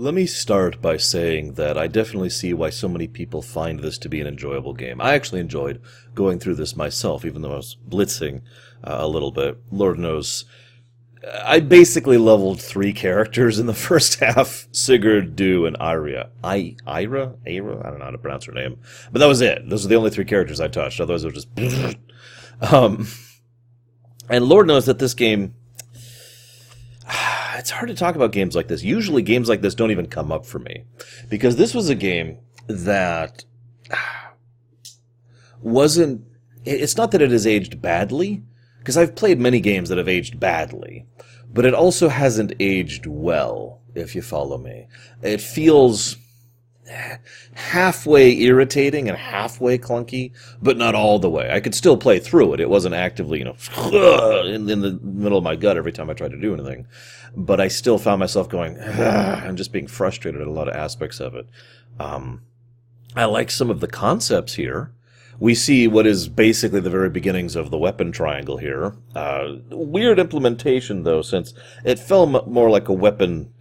Let me start by saying that I definitely see why so many people find this to be an enjoyable game. I actually enjoyed going through this myself, even though I was blitzing uh, a little bit. Lord knows. I basically leveled three characters in the first half Sigurd, Dew, and Iria. I, Ira? Ira? I don't know how to pronounce her name. But that was it. Those are the only three characters I touched. Otherwise, it was just. um, and Lord knows that this game it's hard to talk about games like this. Usually, games like this don't even come up for me because this was a game that wasn't. It's not that it has aged badly because I've played many games that have aged badly, but it also hasn't aged well. If you follow me, it feels halfway irritating and halfway clunky, but not all the way. I could still play through it. It wasn't actively, you know, in, in the middle of my gut every time I tried to do anything. But I still found myself going, and just being frustrated at a lot of aspects of it. Um, I like some of the concepts here. We see what is basically the very beginnings of the weapon triangle here. Uh, weird implementation, though, since it felt more like a weapon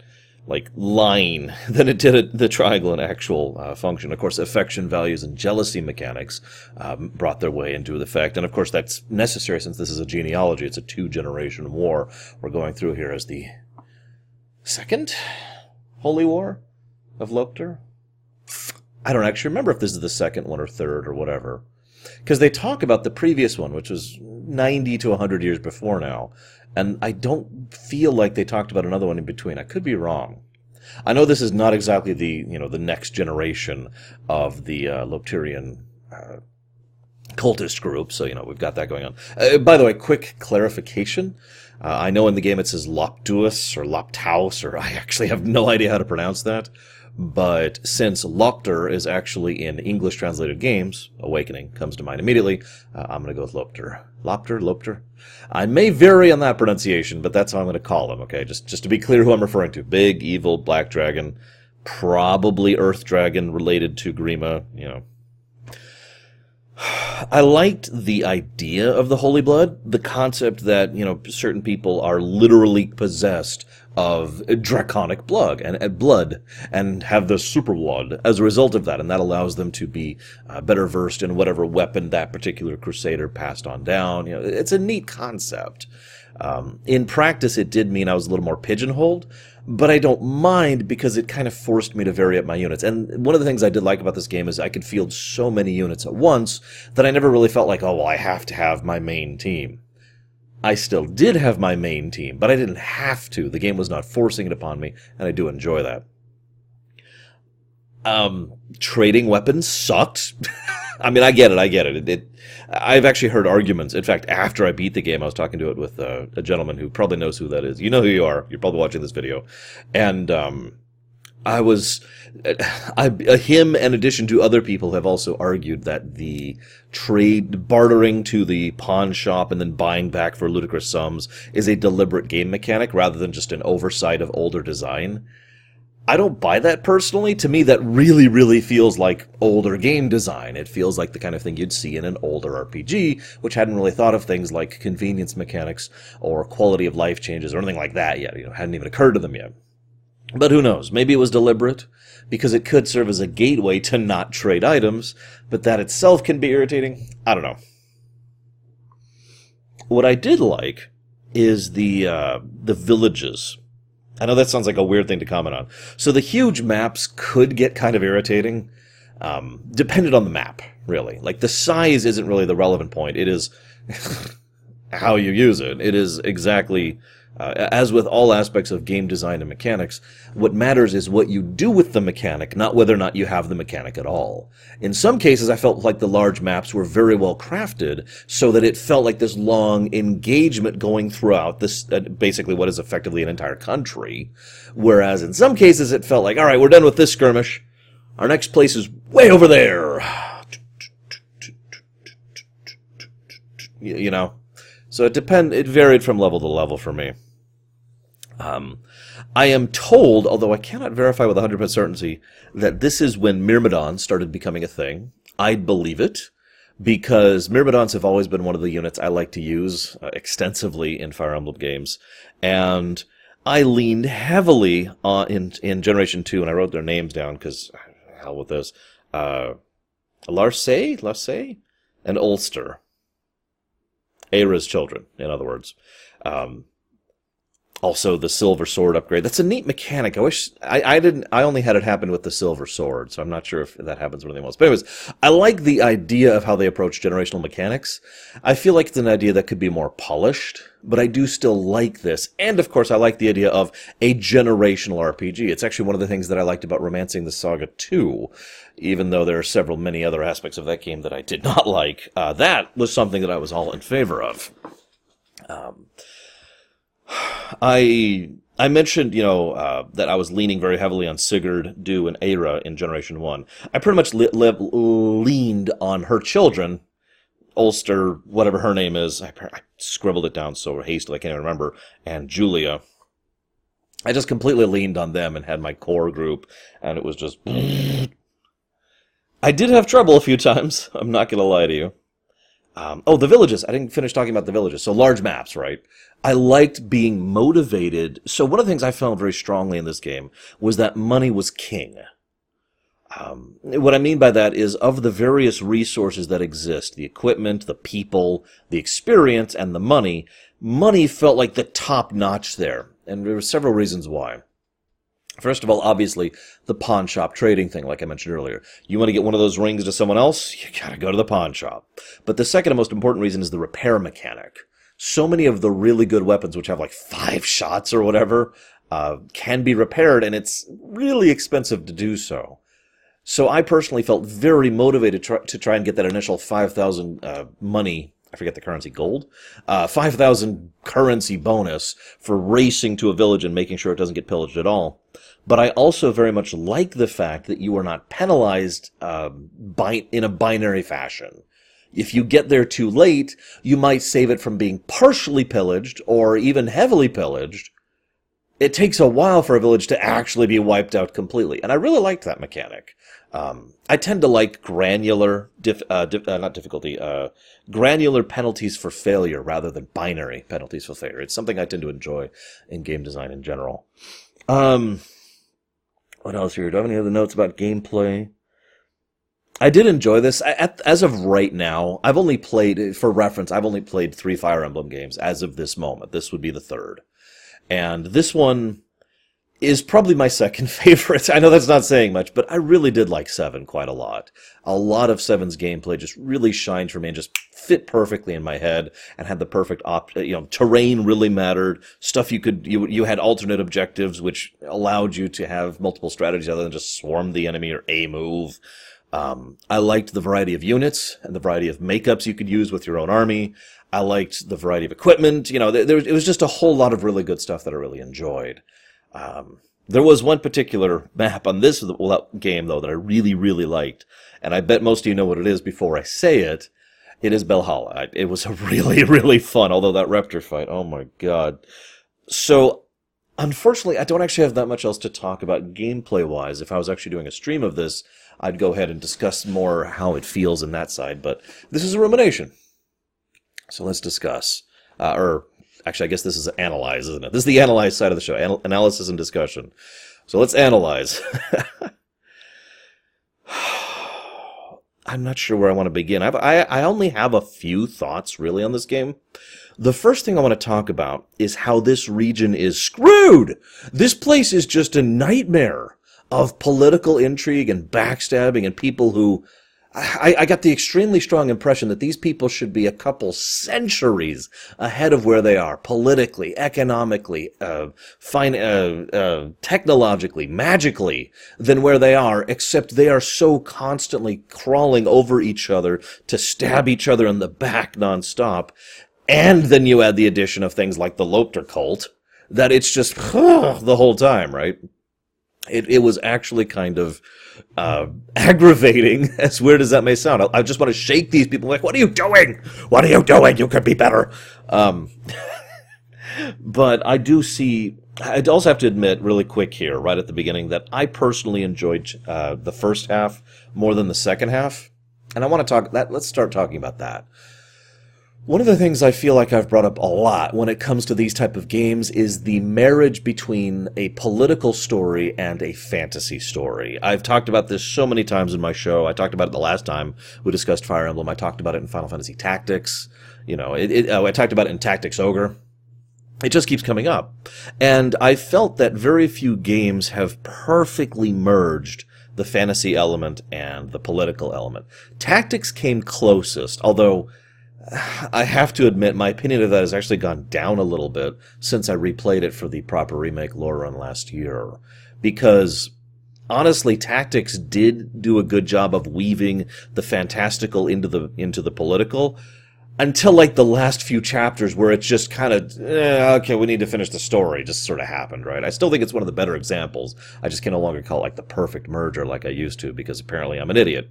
like line than it did the triangle in actual uh, function. Of course, affection values and jealousy mechanics um, brought their way into effect, and of course that's necessary since this is a genealogy. It's a two-generation war we're going through here as the second holy war of Loktar. I don't actually remember if this is the second one or third or whatever, because they talk about the previous one, which was 90 to 100 years before now, and I don't feel like they talked about another one in between. I could be wrong. I know this is not exactly the you know the next generation of the uh, Lokterian uh, cultist group, so you know we've got that going on. Uh, by the way, quick clarification: uh, I know in the game it says Loptuus or Loptaus, or I actually have no idea how to pronounce that. But since Loktar is actually in English translated games, Awakening comes to mind immediately. Uh, I'm going to go with Lopter. Lopter? Lopter? I may vary on that pronunciation, but that's how I'm going to call him, okay? Just, just to be clear who I'm referring to. Big, evil, black dragon. Probably earth dragon related to Grima, you know. I liked the idea of the holy blood, the concept that, you know, certain people are literally possessed of draconic blood and, blood and have the super blood as a result of that. And that allows them to be uh, better versed in whatever weapon that particular crusader passed on down. You know it's a neat concept. Um, in practice it did mean i was a little more pigeonholed but i don't mind because it kind of forced me to vary up my units. And one of the things i did like about this game is i could field so many units at once that i never really felt like oh well i have to have my main team I still did have my main team, but I didn't have to. The game was not forcing it upon me, and I do enjoy that. Um, trading weapons sucked. I mean, I get it. I get it. It, it. I've actually heard arguments. In fact, after I beat the game, I was talking to it with uh, a gentleman who probably knows who that is. You know who you are. You're probably watching this video, and um, I was, I, him in addition to other people have also argued that the trade bartering to the pawn shop and then buying back for ludicrous sums is a deliberate game mechanic rather than just an oversight of older design. I don't buy that personally. To me, that really, really feels like older game design. It feels like the kind of thing you'd see in an older RPG, which hadn't really thought of things like convenience mechanics or quality of life changes or anything like that yet. You know, hadn't even occurred to them yet. But who knows? Maybe it was deliberate, because it could serve as a gateway to not trade items, but that itself can be irritating. I don't know. What I did like is the uh, the villages. I know that sounds like a weird thing to comment on. So the huge maps could get kind of irritating, um, dependent on the map, really. Like the size isn't really the relevant point. It is how you use it. It is exactly uh, as with all aspects of game design and mechanics, what matters is what you do with the mechanic, not whether or not you have the mechanic at all. In some cases, I felt like the large maps were very well crafted, so that it felt like this long engagement going throughout this, uh, basically what is effectively an entire country. Whereas in some cases, it felt like, all right, we're done with this skirmish. Our next place is way over there. You know? So it depend, it varied from level to level for me. Um, I am told, although I cannot verify with 100% certainty, that this is when Myrmidons started becoming a thing. I'd believe it, because Myrmidons have always been one of the units I like to use uh, extensively in Fire Emblem games. And I leaned heavily on in in Generation Two, and I wrote their names down because hell with this. Uh, Larcei, and Ulster. Ayra's children, in other words. Um, also the silver sword upgrade. That's a neat mechanic. I wish I, I didn't. I only had it happen with the silver sword, so I'm not sure if that happens with anything else. But anyways, I like the idea of how they approach generational mechanics. I feel like it's an idea that could be more polished, but I do still like this. And of course, I like the idea of a generational RPG. It's actually one of the things that I liked about Romancing the Saga 2, even though there are several many other aspects of that game that I did not like. Uh, that was something that I was all in favor of. Um, I I mentioned, you know, uh, that I was leaning very heavily on Sigurd, Dew, and Ayra in Generation 1. I pretty much li- li- leaned on her children, Ulster, whatever her name is. I, I, scribbled it down so hastily I can't even remember, and Julia. I just completely leaned on them and had my core group, and it was just. I did have trouble a few times, I'm not going to lie to you. Um, oh, the villages. I didn't finish talking about the villages. So large maps, right? I liked being motivated. So one of the things I found very strongly in this game was that money was king. Um, what I mean by that is of the various resources that exist, the equipment, the people, the experience, and the money, money felt like the top notch there. And there were several reasons why. First of all, obviously, the pawn shop trading thing, like I mentioned earlier. You want to get one of those rings to someone else? You gotta go to the pawn shop. But the second and most important reason is the repair mechanic. So many of the really good weapons, which have like five shots or whatever, uh, can be repaired, and it's really expensive to do so. So I personally felt very motivated to try, and get that initial 5,000 uh, money I forget the currency, gold, uh, 5,000 currency bonus for racing to a village and making sure it doesn't get pillaged at all. But I also very much like the fact that you are not penalized uh, by, in a binary fashion. If you get there too late, you might save it from being partially pillaged or even heavily pillaged. It takes a while for a village to actually be wiped out completely. And I really liked that mechanic. Um, I tend to like granular, dif- uh, dif- uh, not difficulty, uh, granular penalties for failure rather than binary penalties for failure. It's something I tend to enjoy in game design in general. Um, what else here? Do I have any other notes about gameplay? I did enjoy this. As of right now, I've only played, for reference, I've only played three Fire Emblem games as of this moment. This would be the third. And this one, is probably my second favorite. I know that's not saying much, but I really did like Seven quite a lot. A lot of Seven's gameplay just really shined for me and just fit perfectly in my head and had the perfect op, you know, terrain really mattered. Stuff you could, you, you had alternate objectives which allowed you to have multiple strategies other than just swarm the enemy or a move. Um, I liked the variety of units and the variety of makeups you could use with your own army. I liked the variety of equipment. You know, there, there, it was just a whole lot of really good stuff that I really enjoyed. Um, there was one particular map on this game though that I really, really liked, and I bet most of you know what it is before I say it. It is Belhalla. It was really, really fun. Although that Raptor fight, oh my god. So, unfortunately, I don't actually have that much else to talk about gameplay wise. If I was actually doing a stream of this, I'd go ahead and discuss more how it feels in that side. But this is a rumination, so let's discuss, uh, or Actually, I guess this is analyze, isn't it? This is the analyze side of the show, Anal- analysis and discussion. So let's analyze. I'm not sure where I want to begin. I've, I, I only have a few thoughts really on this game. The first thing I want to talk about is how this region is screwed. This place is just a nightmare of political intrigue and backstabbing and people who I, I, got the extremely strong impression that these people should be a couple centuries ahead of where they are politically, economically, uh, fine, uh, uh, technologically, magically than where they are, except they are so constantly crawling over each other to stab each other in the back nonstop. And then you add the addition of things like the Lopter cult that it's just the whole time, right? It, it was actually kind of, uh, aggravating, as weird as that may sound. I, I, just want to shake these people like, what are you doing? What are you doing? You could be better. Um, but I do see, I also have to admit really quick here, right at the beginning, that I personally enjoyed uh, the first half more than the second half. And I want to talk that, let's start talking about that. One of the things I feel like I've brought up a lot when it comes to these type of games is the marriage between a political story and a fantasy story. I've talked about this so many times in my show. I talked about it the last time we discussed Fire Emblem. I talked about it in Final Fantasy Tactics. You know, it, it, oh, I talked about it in Tactics Ogre. It just keeps coming up. And I felt that very few games have perfectly merged the fantasy element and the political element. Tactics came closest, although I have to admit, my opinion of that has actually gone down a little bit since I replayed it for the proper remake lore run last year. Because honestly, Tactics did do a good job of weaving the fantastical into the into the political until like the last few chapters where it's just kind of eh, okay we need to finish the story just sort of happened right? I still think it's one of the better examples. I just can no longer call it like the perfect merger like i used to because apparently i'm an idiot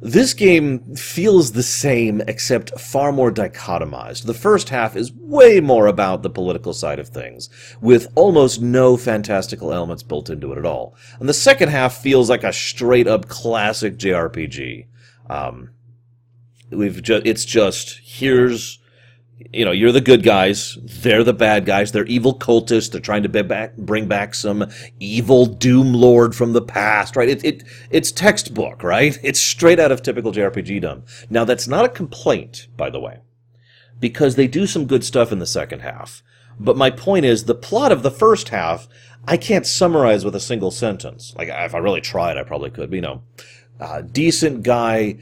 this game feels the same, except far more dichotomized. The first half is way more about the political side of things, with almost no fantastical elements built into it at all. And the second half feels like a straight up classic JRPG. Um, we've just, it's just, here's you know, you're the good guys. They're the bad guys. They're evil cultists. They're trying to back, bring back some evil doom lord from the past, right? It, it, it's textbook, right? It's straight out of typical JRPG dumb. Now, that's not a complaint, by the way, because they do some good stuff in the second half. But my point is, the plot of the first half, I can't summarize with a single sentence. Like, if I really tried, I probably could. But, you know, uh, decent guy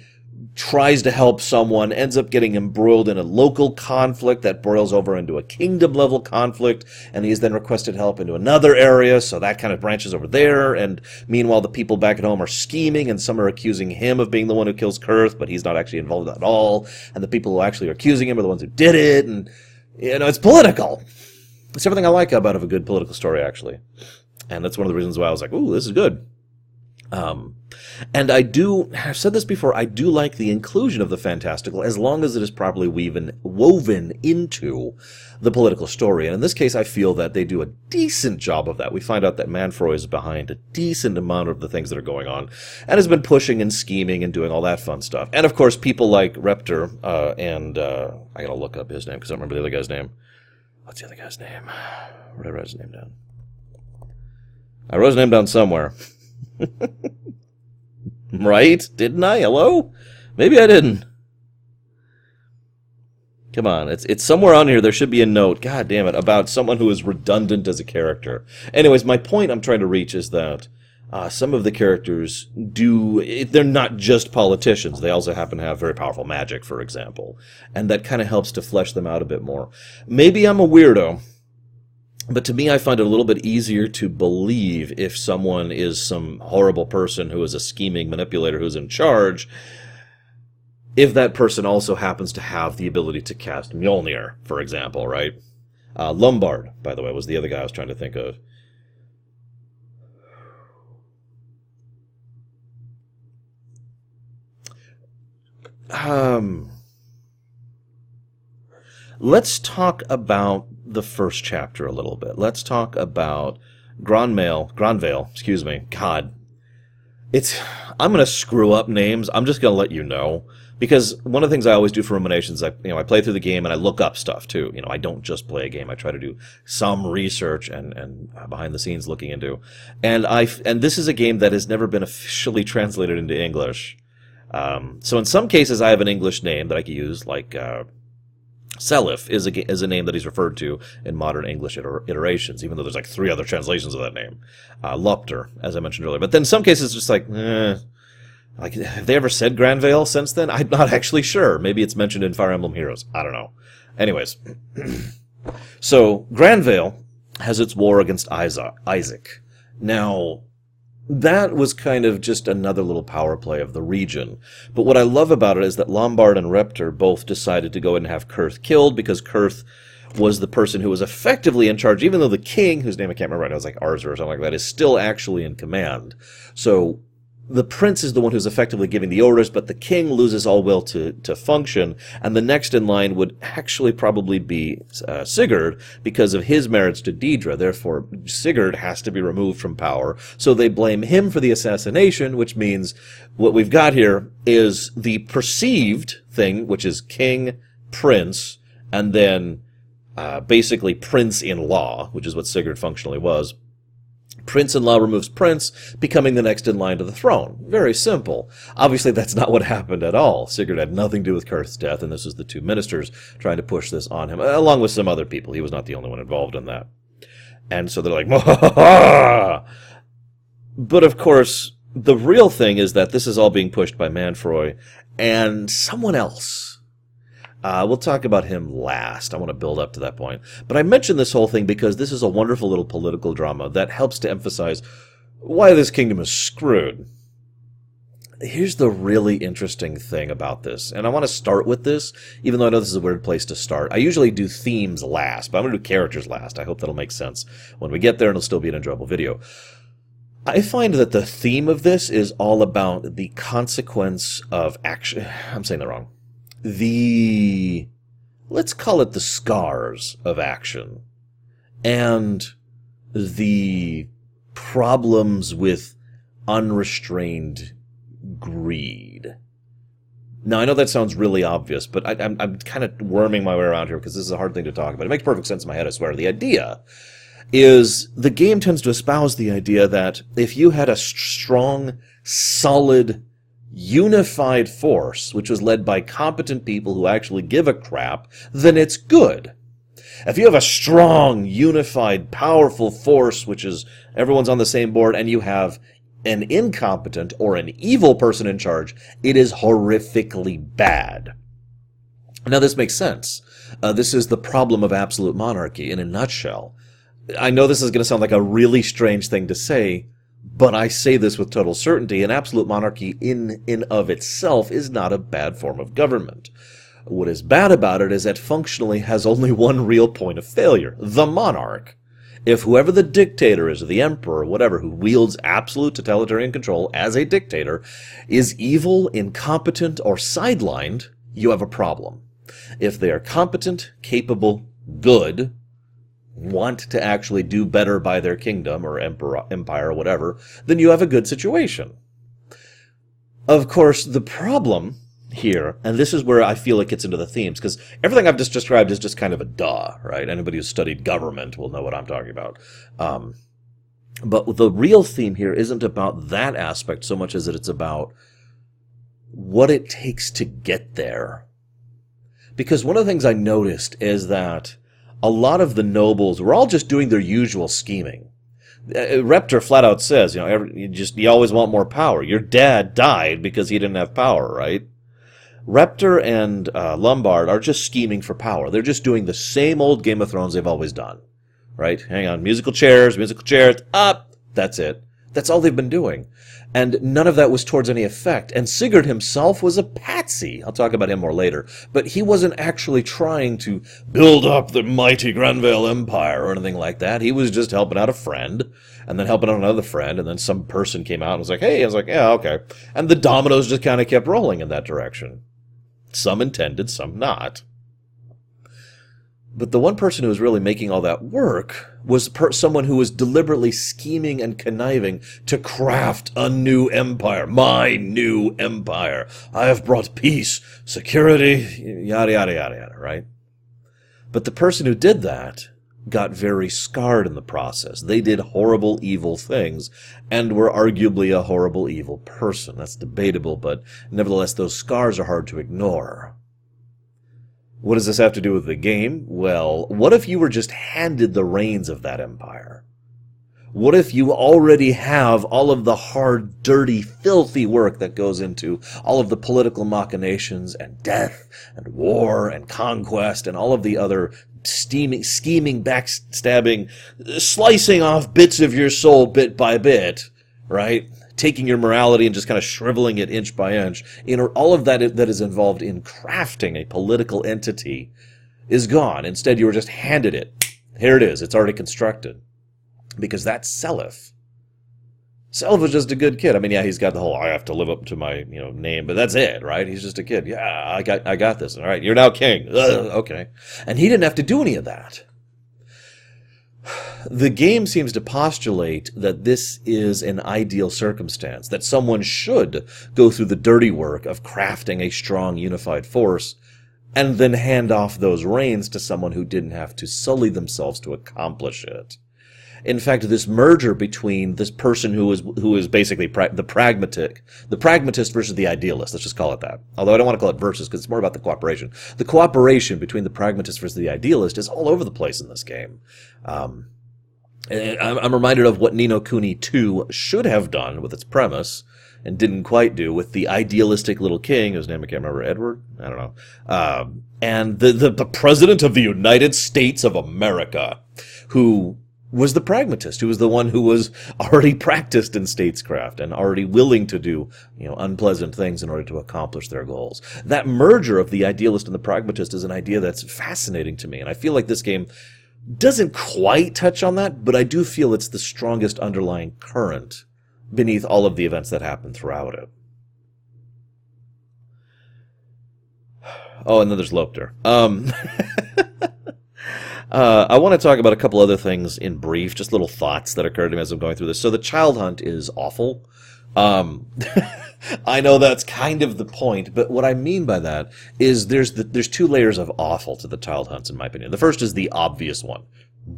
tries to help someone, ends up getting embroiled in a local conflict that boils over into a kingdom level conflict, and he is then requested help into another area, so that kind of branches over there, and meanwhile the people back at home are scheming, and some are accusing him of being the one who kills Kurth, but he's not actually involved at all, and the people who actually are accusing him are the ones who did it, and, you know, it's political. It's everything I like about of a good political story, actually. And that's one of the reasons why I was like, ooh, this is good. Um, and I do, I've said this before, I do like the inclusion of the fantastical as long as it is properly weaven, woven into the political story. And in this case, I feel that they do a decent job of that. We find out that Manfroy is behind a decent amount of the things that are going on and has been pushing and scheming and doing all that fun stuff. And of course, people like Reptor, uh, and, uh, I gotta look up his name because I don't remember the other guy's name. What's the other guy's name? Where did I write his name down? I wrote his name down somewhere. right? Didn't I? Hello? Maybe I didn't. Come on, it's it's somewhere on here. There should be a note. God damn it, about someone who is redundant as a character. Anyways, my point I'm trying to reach is that uh, some of the characters do. They're not just politicians. They also happen to have very powerful magic, for example, and that kind of helps to flesh them out a bit more. Maybe I'm a weirdo, but to me, I find it a little bit easier to believe if someone is some horrible person who is a scheming manipulator who's in charge, if that person also happens to have the ability to cast Mjolnir, for example, right? Uh, Lombard, by the way, was the other guy I was trying to think of. Um, let's talk about the first chapter a little bit. Let's talk about Granmail, Granvale, excuse me. God, it's I'm gonna screw up names. I'm just gonna let you know because one of the things I always do for ruminations, I you know I play through the game and I look up stuff too. You know I don't just play a game. I try to do some research and and behind the scenes looking into. And I and this is a game that has never been officially translated into English. Um, so in some cases I have an English name that I can use, like uh, Seliph is a, is a name that he's referred to in modern English iter- iterations, even though there's like three other translations of that name. Uh, Lupter, as I mentioned earlier. But then some cases, just like, eh, like, have they ever said Granvale since then? I'm not actually sure. Maybe it's mentioned in Fire Emblem Heroes. I don't know. Anyways. so, Granvale has its war against Isaach. Now, that was kind of just another little power play of the region. But what I love about it is that Lombard and Reptor both decided to go and have Kurth killed because Kurth was the person who was effectively in charge, even though the king, whose name I can't remember right now, was like Arzer or something like that, is still actually in command. So the prince is the one who's effectively giving the orders, but the king loses all will to, to function, and the next in line would actually probably be uh, Sigurd because of his marriage to Deirdre. Therefore, Sigurd has to be removed from power. So they blame him for the assassination, which means what we've got here is the perceived thing, which is king prince, and then uh, basically prince in law, which is what Sigurd functionally was. Prince in law removes prince, becoming the next in line to the throne. Very simple. Obviously, that's not what happened at all. Sigurd had nothing to do with Kurth's death, and this was the two ministers trying to push this on him, along with some other people. He was not the only one involved in that. And so they're like, but of course, the real thing is that this is all being pushed by Manfroy and someone else. Uh, we'll talk about him last. I want to build up to that point. But I mention this whole thing because this is a wonderful little political drama that helps to emphasize why this kingdom is screwed. Here's the really interesting thing about this, and I want to start with this, even though I know this is a weird place to start. I usually do themes last, but I'm going to do characters last. I hope that'll make sense when we get there, and it'll still be an enjoyable video. I find that the theme of this is all about the consequence of action. I'm saying that wrong. The, let's call it the scars of action. And the problems with unrestrained greed. Now, I know that sounds really obvious, but I, am I'm, I'm kind of worming my way around here because this is a hard thing to talk about. It makes perfect sense in my head, I swear. The idea is the game tends to espouse the idea that if you had a strong, solid, unified force, which was led by competent people who actually give a crap, then it's good. If you have a strong, unified, powerful force, which is everyone's on the same board, and you have an incompetent or an evil person in charge, it is horrifically bad. Now, this makes sense. Uh, this is the problem of absolute monarchy in a nutshell. I know this is going to sound like a really strange thing to say, but I say this with total certainty. An absolute monarchy in in of itself is not a bad form of government. What is bad about it is that functionally has only one real point of failure: the monarch. If whoever the dictator is, or the emperor, or whatever, who wields absolute totalitarian control as a dictator, is evil, incompetent, or sidelined, you have a problem. If they are competent, capable, good, want to actually do better by their kingdom or emperor, empire or whatever, then you have a good situation. Of course, the problem here, and this is where I feel it gets into the themes, because everything I've just described is just kind of a duh, right? Anybody who's studied government will know what I'm talking about. Um, but the real theme here isn't about that aspect so much as that it's about what it takes to get there. Because one of the things I noticed is that a lot of the nobles were all just doing their usual scheming. Uh, Reptor flat out says, you know, every, you just you always want more power. Your dad died because he didn't have power, right? Reptor and uh, Lombard are just scheming for power. They're just doing the same old Game of Thrones they've always done, right? Hang on, musical chairs, musical chairs, up. That's it. That's all they've been doing. And none of that was towards any effect. And Sigurd himself was a patsy. I'll talk about him more later. But he wasn't actually trying to build up the mighty Granvale Empire or anything like that. He was just helping out a friend, and then helping out another friend, and then some person came out and was like, hey, I was like, yeah, okay. And the dominoes just kind of kept rolling in that direction. Some intended, some not. But the one person who was really making all that work was per- someone who was deliberately scheming and conniving to craft a new empire. My new empire. I have brought peace, security, yada, yada, yada, yada, right? But the person who did that got very scarred in the process. They did horrible, evil things and were arguably a horrible, evil person. That's debatable, but nevertheless, those scars are hard to ignore. What does this have to do with the game? Well, what if you were just handed the reins of that empire? What if you already have all of the hard, dirty, filthy work that goes into all of the political machinations and death and war and conquest and all of the other steaming, scheming, backstabbing, slicing off bits of your soul bit by bit, right? Taking your morality and just kind of shriveling it inch by inch. Know, all of that that is involved in crafting a political entity is gone. Instead, you were just handed it. Here it is. It's already constructed. Because that's Seliph. Seliph was just a good kid. I mean, yeah, he's got the whole I have to live up to my, you know, name, but that's it, right? He's just a kid. Yeah, I got I got this. All right, you're now king. Ugh, okay. And he didn't have to do any of that the game seems to postulate that this is an ideal circumstance, that someone should go through the dirty work of crafting a strong unified force and then hand off those reins to someone who didn't have to sully themselves to accomplish it. In fact, this merger between this person who is who is basically pra- the pragmatic, the pragmatist versus the idealist. Let's just call it that. Although I don't want to call it versus because it's more about the cooperation. The cooperation between the pragmatist versus the idealist is all over the place in this game. Um, I'm reminded of what Ni no Kuni 2 should have done with its premise and didn't quite do with the idealistic little king, whose name I can't remember, Edward? I don't know. Um, and the, the, the president of the United States of America, who was the pragmatist, who was the one who was already practiced in statescraft and already willing to do, you know, unpleasant things in order to accomplish their goals. That merger of the idealist and the pragmatist is an idea that's fascinating to me. And I feel like this game doesn't quite touch on that, but I do feel it's the strongest underlying current beneath all of the events that happen throughout it. Oh, and then there's Lopter. Um, uh, I want to talk about a couple other things in brief, just little thoughts that occurred to me as I'm going through this. So the child hunt is awful. Um, I know that's kind of the point, but what I mean by that is there's the, there's two layers of awful to the child hunts, in my opinion. The first is the obvious one,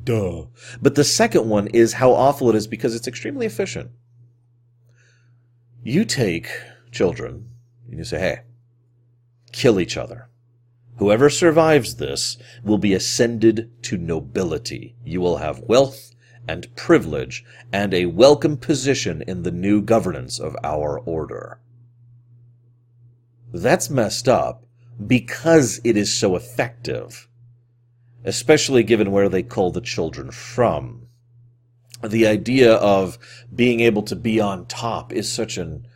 duh. But the second one is how awful it is because it's extremely efficient. You take children and you say, "Hey, kill each other." Whoever survives this will be ascended to nobility. You will have wealth and privilege and a welcome position in the new governance of our order. That's messed up because it is so effective, especially given where they cull the children from. The idea of being able to be on top is such an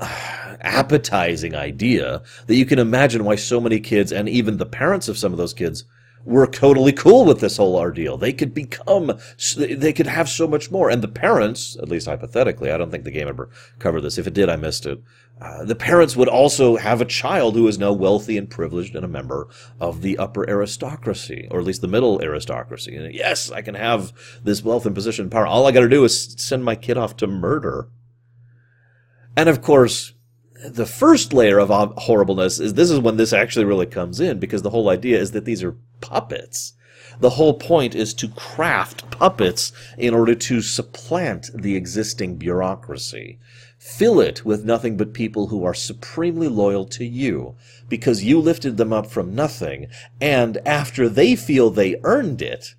uh, appetizing idea that you can imagine why so many kids and even the parents of some of those kids were totally cool with this whole ordeal. They could become, they could have so much more. And the parents, at least hypothetically, I don't think the game ever covered this. If it did, I missed it. Uh, the parents would also have a child who is now wealthy and privileged and a member of the upper aristocracy, or at least the middle aristocracy. And yes, I can have this wealth and position and power. All I got to do is send my kid off to murder. And of course, the first layer of horribleness is this is when this actually really comes in because the whole idea is that these are puppets. The whole point is to craft puppets in order to supplant the existing bureaucracy. Fill it with nothing but people who are supremely loyal to you because you lifted them up from nothing and after they feel they earned it,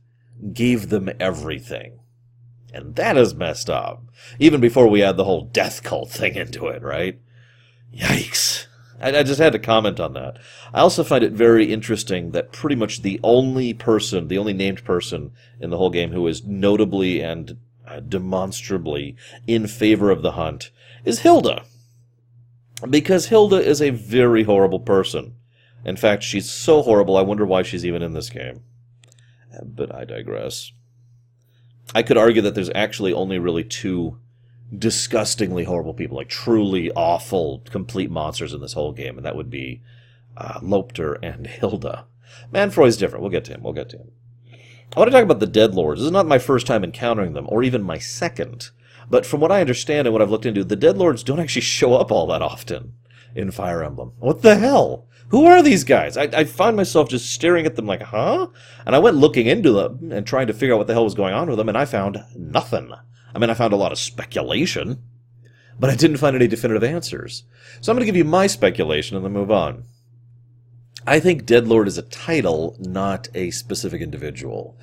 gave them everything. And that is messed up. Even before we add the whole death cult thing into it, right? Yikes. I, I, just had to comment on that. I also find it very interesting that pretty much the only person, the only named person in the whole game who is notably and uh, demonstrably in favor of the hunt is Hilda. Because Hilda is a very horrible person. In fact, she's so horrible, I wonder why she's even in this game. But I digress. I could argue that there's actually only really two disgustingly horrible people, like truly awful, complete monsters in this whole game, and that would be uh, Lopter and Hilda. Manfroy's different. We'll get to him. We'll get to him. I want to talk about the Dead Lords. This is not my first time encountering them, or even my second. But from what I understand and what I've looked into, the Dead Lords don't actually show up all that often in Fire Emblem. What the hell? Who are these guys? I, I find myself just staring at them like, huh? And I went looking into them and trying to figure out what the hell was going on with them, and I found nothing. I mean, I found a lot of speculation, but I didn't find any definitive answers. So I'm going to give you my speculation and then move on. I think Deadlord is a title, not a specific individual.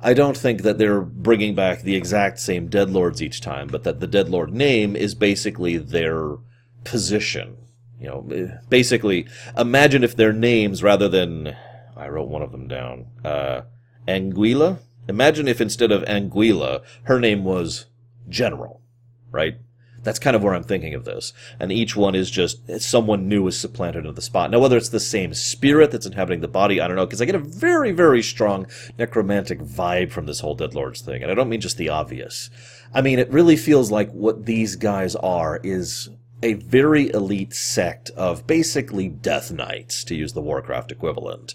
I don't think that they're bringing back the exact same Deadlords each time, but that the Deadlord name is basically their position. You know, basically, imagine if their names, rather than, I wrote one of them down, uh, Anguilla? Imagine if instead of Anguilla, her name was general, right? That's kind of where I'm thinking of this. And each one is just someone new is supplanted into the spot. Now, whether it's the same spirit that's inhabiting the body, I don't know, because I get a very, very strong necromantic vibe from this whole Dead Lords thing. And I don't mean just the obvious. I mean, it really feels like what these guys are is a very elite sect of basically death knights, to use the Warcraft equivalent.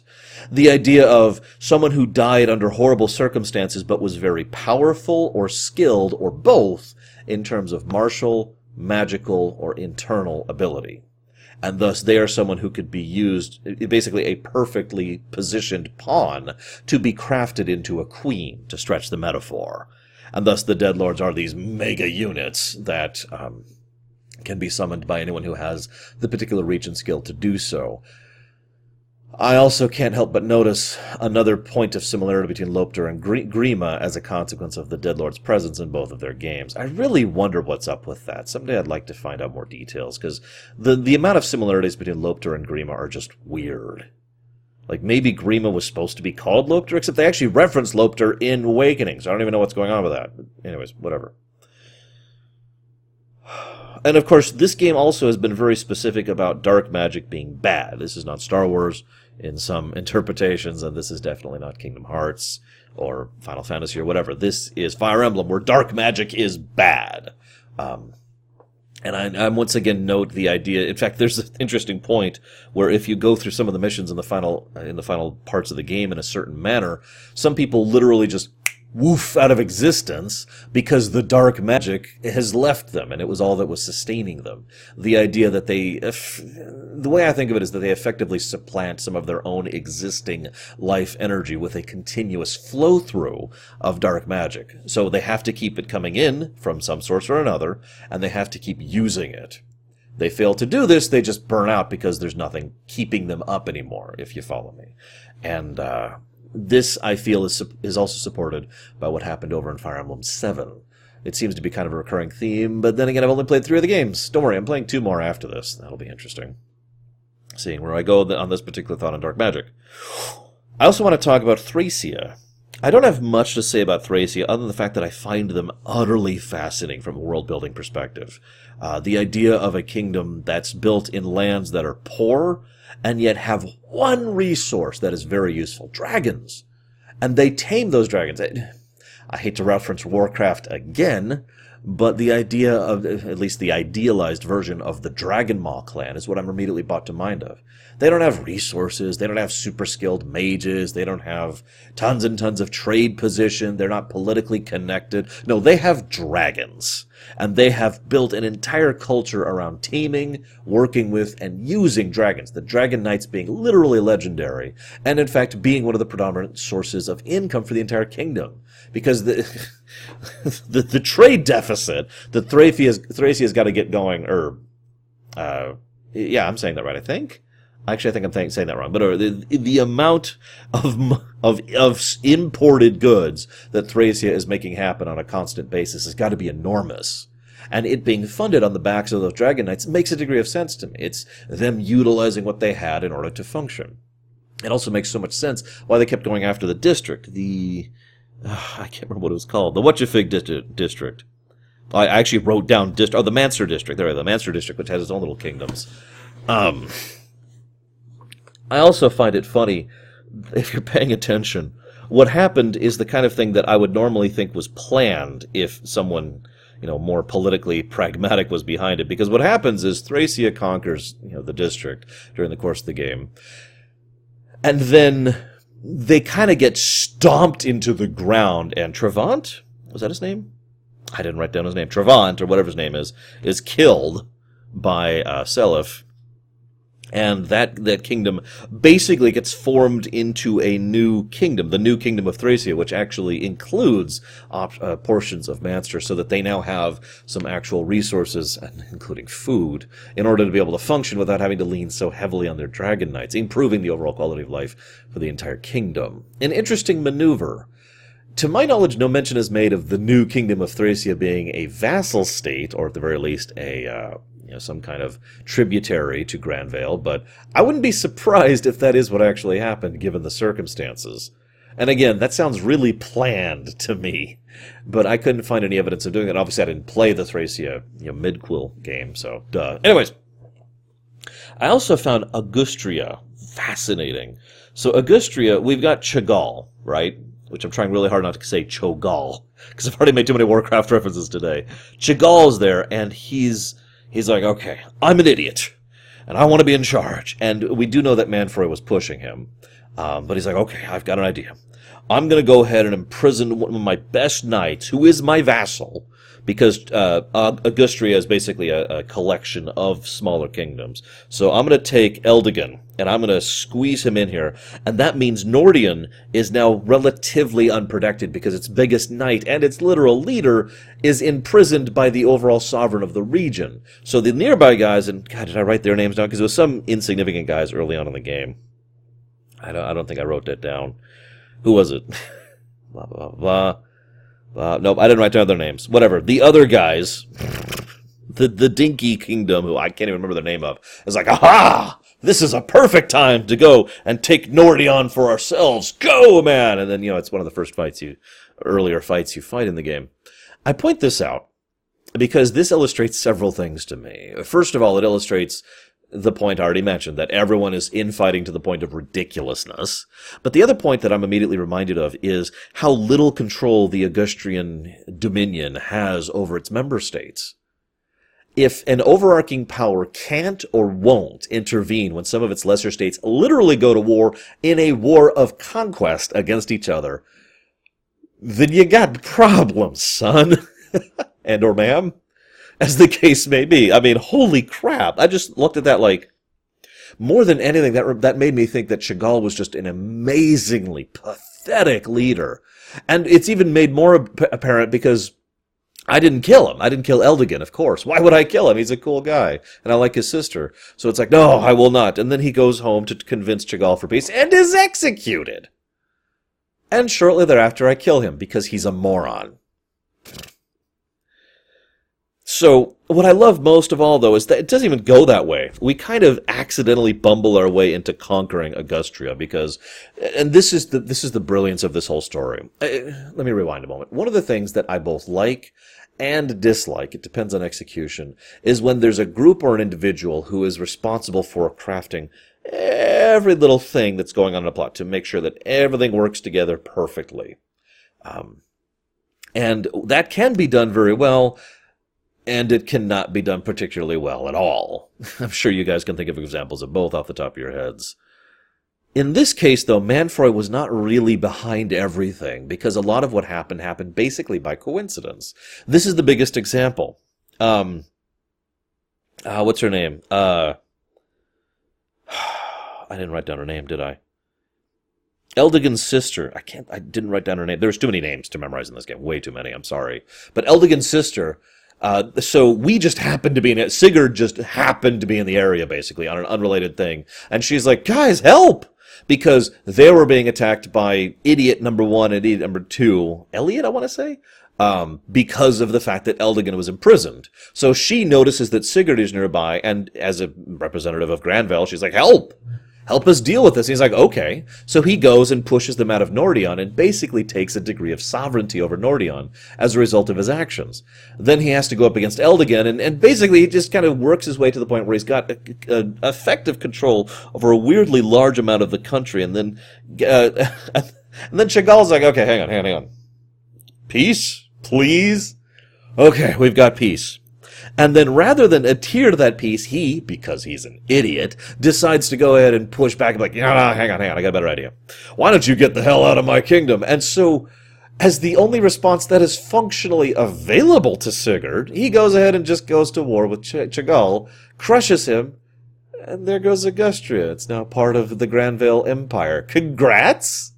The idea of someone who died under horrible circumstances but was very powerful or skilled or both in terms of martial, magical, or internal ability. and thus they are someone who could be used, basically a perfectly positioned pawn, to be crafted into a queen, to stretch the metaphor. And thus the Dead Lords are these mega units that um, can be summoned by anyone who has the particular and skill to do so. I also can't help but notice another point of similarity between Lopter and Grima as a consequence of the Deadlord's presence in both of their games. I really wonder what's up with that. Someday I'd like to find out more details, because the, the amount of similarities between Lopter and Grima are just weird. Like, maybe Grima was supposed to be called Lopter, except they actually reference Lopter in Awakening, so I don't even know what's going on with that. But anyways, whatever. And of course, this game also has been very specific about dark magic being bad. This is not Star Wars in some interpretations, and this is definitely not Kingdom Hearts or Final Fantasy or whatever. This is Fire Emblem, where dark magic is bad. Um, and I, I once again note the idea. In fact, there's an interesting point where if you go through some of the missions in the final in the final parts of the game in a certain manner, some people literally just woof out of existence because the dark magic has left them and it was all that was sustaining them. The idea that they, the way I think of it is that they effectively supplant some of their own existing life energy with a continuous flow through of dark magic. So they have to keep it coming in from some source or another and they have to keep using it. They fail to do this, they just burn out because there's nothing keeping them up anymore, if you follow me. And, uh, this, I feel, is, is also supported by what happened over in Fire Emblem 7. It seems to be kind of a recurring theme, but then again, I've only played three of the games. Don't worry, I'm playing two more after this. That'll be interesting. Seeing where I go on this particular thought on Dark Magic. I also want to talk about Thracia. I don't have much to say about Thracia other than the fact that I find them utterly fascinating from a world building perspective. Uh, the idea of a kingdom that's built in lands that are poor and yet have one resource that is very useful dragons. And they tame those dragons. I hate to reference Warcraft again, but the idea of, at least the idealized version of the Dragon Maw clan is what I'm immediately brought to mind of. They don't have resources. They don't have super skilled mages. They don't have tons and tons of trade position. They're not politically connected. No, they have dragons. And they have built an entire culture around taming, working with, and using dragons. The Dragon Knights being literally legendary, and in fact being one of the predominant sources of income for the entire kingdom. Because the, the, the, trade deficit that Thracia's, Thracia's got to get going, or, uh, yeah, I'm saying that right, I think. Actually, I think I'm saying that wrong. But uh, the, the amount of, of, of imported goods that Thracia is making happen on a constant basis has got to be enormous. And it being funded on the backs of those Dragon Knights makes a degree of sense to me. It's them utilizing what they had in order to function. It also makes so much sense why they kept going after the district. The, uh, I can't remember what it was called. The Whatchafig district. I actually wrote down dist- oh, the Manster district. There, the Manster district, which has its own little kingdoms. Um, I also find it funny, if you're paying attention, what happened is the kind of thing that I would normally think was planned if someone, you know, more politically pragmatic was behind it. Because what happens is Thracia conquers, you know, the district during the course of the game. And then they kind of get stomped into the ground and Travant, was that his name? I didn't write down his name. Travant, or whatever his name is, is killed by uh, Seliph and that that kingdom basically gets formed into a new kingdom, the new kingdom of Thracia, which actually includes op- uh, portions of Manster, so that they now have some actual resources, including food, in order to be able to function without having to lean so heavily on their dragon knights, improving the overall quality of life for the entire kingdom. An interesting maneuver. To my knowledge, no mention is made of the new kingdom of Thracia being a vassal state, or at the very least, a uh, you know, some kind of tributary to Granvale, but I wouldn't be surprised if that is what actually happened given the circumstances. And again, that sounds really planned to me, but I couldn't find any evidence of doing it. Obviously, I didn't play the Thracia you know, Midquil game, so duh. Anyways, I also found Agustria fascinating. So Agustria, we've got Chagall, right? Which I'm trying really hard not to say Cho'Gall, because I've already made too many Warcraft references today. Chagall's there, and he's he's like, okay, I'm an idiot, and I want to be in charge. And we do know that Manfroy was pushing him, um, but he's like, okay, I've got an idea. I'm to go ahead and imprison one of my best knights, who is my vassal, because uh, Agustria is basically a, a, collection of smaller kingdoms. So I'm going to take Eldigan and I'm going to squeeze him in here, and that means Nordion is now relatively unprotected because its biggest knight and its literal leader is imprisoned by the overall sovereign of the region. So the nearby guys, and God, did I write their names down? Because it was some insignificant guys early on in the game. I don't, I don't think I wrote that down. Who was it? blah blah blah. Uh, nope, I didn't write down their names. Whatever. The other guys, the the Dinky Kingdom, who I can't even remember their name of, is like, aha! This is a perfect time to go and take Nordion for ourselves. Go, man! And then you know it's one of the first fights you, earlier fights you fight in the game. I point this out because this illustrates several things to me. First of all, it illustrates the point I already mentioned, that everyone is infighting to the point of ridiculousness. But the other point that I'm immediately reminded of is how little control the Agustrian Dominion has over its member states. If an overarching power can't or won't intervene when some of its lesser states literally go to war in a war of conquest against each other, then you got problems, son. and or ma'am as the case may be. I mean, holy crap! I just looked at that like more than anything that that made me think that Chagall was just an amazingly pathetic leader, and it's even made more apparent because. I didn't kill him. I didn't kill Eldigan, of course. Why would I kill him? He's a cool guy, and I like his sister. So it's like, no, I will not. And then he goes home to convince Chagall for peace and is executed. And shortly thereafter, I kill him because he's a moron. So, what I love most of all, though, is that it doesn't even go that way. We kind of accidentally bumble our way into conquering Agustria because, and this is the this is the brilliance of this whole story. Uh, let me rewind a moment. One of the things that I both like and dislike, it depends on execution, is when there's a group or an individual who is responsible for crafting every little thing that's going on in a plot to make sure that everything works together perfectly. Um, and that can be done very well and it cannot be done particularly well at all. I'm sure you guys can think of examples of both off the top of your heads. In this case, though, Manfroy was not really behind everything because a lot of what happened happened basically by coincidence. This is the biggest example. Um, uh, what's her name? Uh, I didn't write down her name, did I? Eldigan's sister. I can't. I didn't write down her name. There's too many names to memorize in this game. Way too many. I'm sorry. But Eldigan's sister uh, so we just happened to be in it. Sigurd just happened to be in the area, basically, on an unrelated thing. And she's like, guys, help! Because they were being attacked by idiot number one and idiot number two. Elliot, I want to say? Um, because of the fact that Eldigan was imprisoned. So she notices that Sigurd is nearby, and as a representative of Granvale, she's like, help! Help us deal with this. And he's like, okay. So he goes and pushes them out of Nordion and basically takes a degree of sovereignty over Nordion as a result of his actions. Then he has to go up against Eldigan, and, and basically he just kind of works his way to the point where he's got a, a effective control over a weirdly large amount of the country. And then, uh, and then Chagall's like, okay, hang on, hang on, hang on. Peace? Please? Okay, we've got peace. And then rather than adhere to that peace, he, because he's an idiot, decides to go ahead and push back and be like, no, hang on, hang on, I got a better idea. Why don't you get the hell out of my kingdom? And so, as the only response that is functionally available to Sigurd, he goes ahead and just goes to war with Ch- Chagall, crushes him, and there goes Agustria. It's now part of the Granvale Empire. Congrats!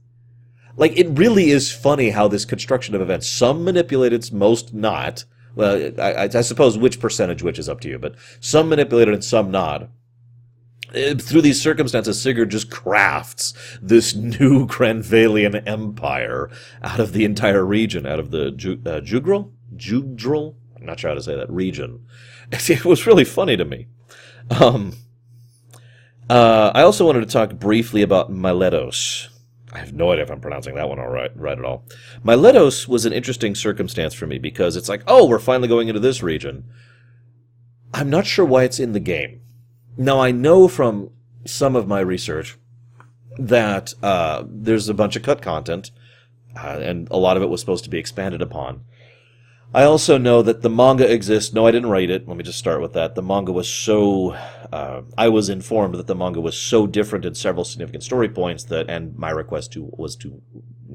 Like, it really is funny how this construction of events, some manipulated, most not, well, I, I, suppose which percentage which is up to you, but some manipulated and some not. Uh, through these circumstances, Sigurd just crafts this new Granvalian empire out of the entire region, out of the Ju- uh? Jugdral? I'm not sure how to say that region. It was really funny to me. Um, uh, I also wanted to talk briefly about Miletos. I have no idea if I'm pronouncing that one all right, right at all. Miletos was an interesting circumstance for me because it's like, oh, we're finally going into this region. I'm not sure why it's in the game. Now, I know from some of my research that uh, there's a bunch of cut content, uh, and a lot of it was supposed to be expanded upon. I also know that the manga exists. No, I didn't write it. Let me just start with that. The manga was so. Uh, I was informed that the manga was so different in several significant story points that, and my request to was to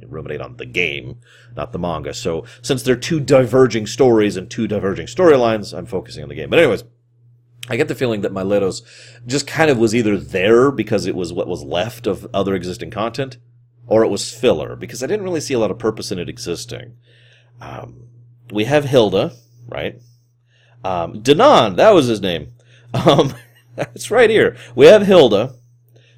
ruminate on the game, not the manga. So since they're two diverging stories and two diverging storylines, I'm focusing on the game. But anyways, I get the feeling that Miletos just kind of was either there because it was what was left of other existing content, or it was filler because I didn't really see a lot of purpose in it existing. Um, we have Hilda, right? Um, Danan, that was his name. Um, it's right here. We have Hilda.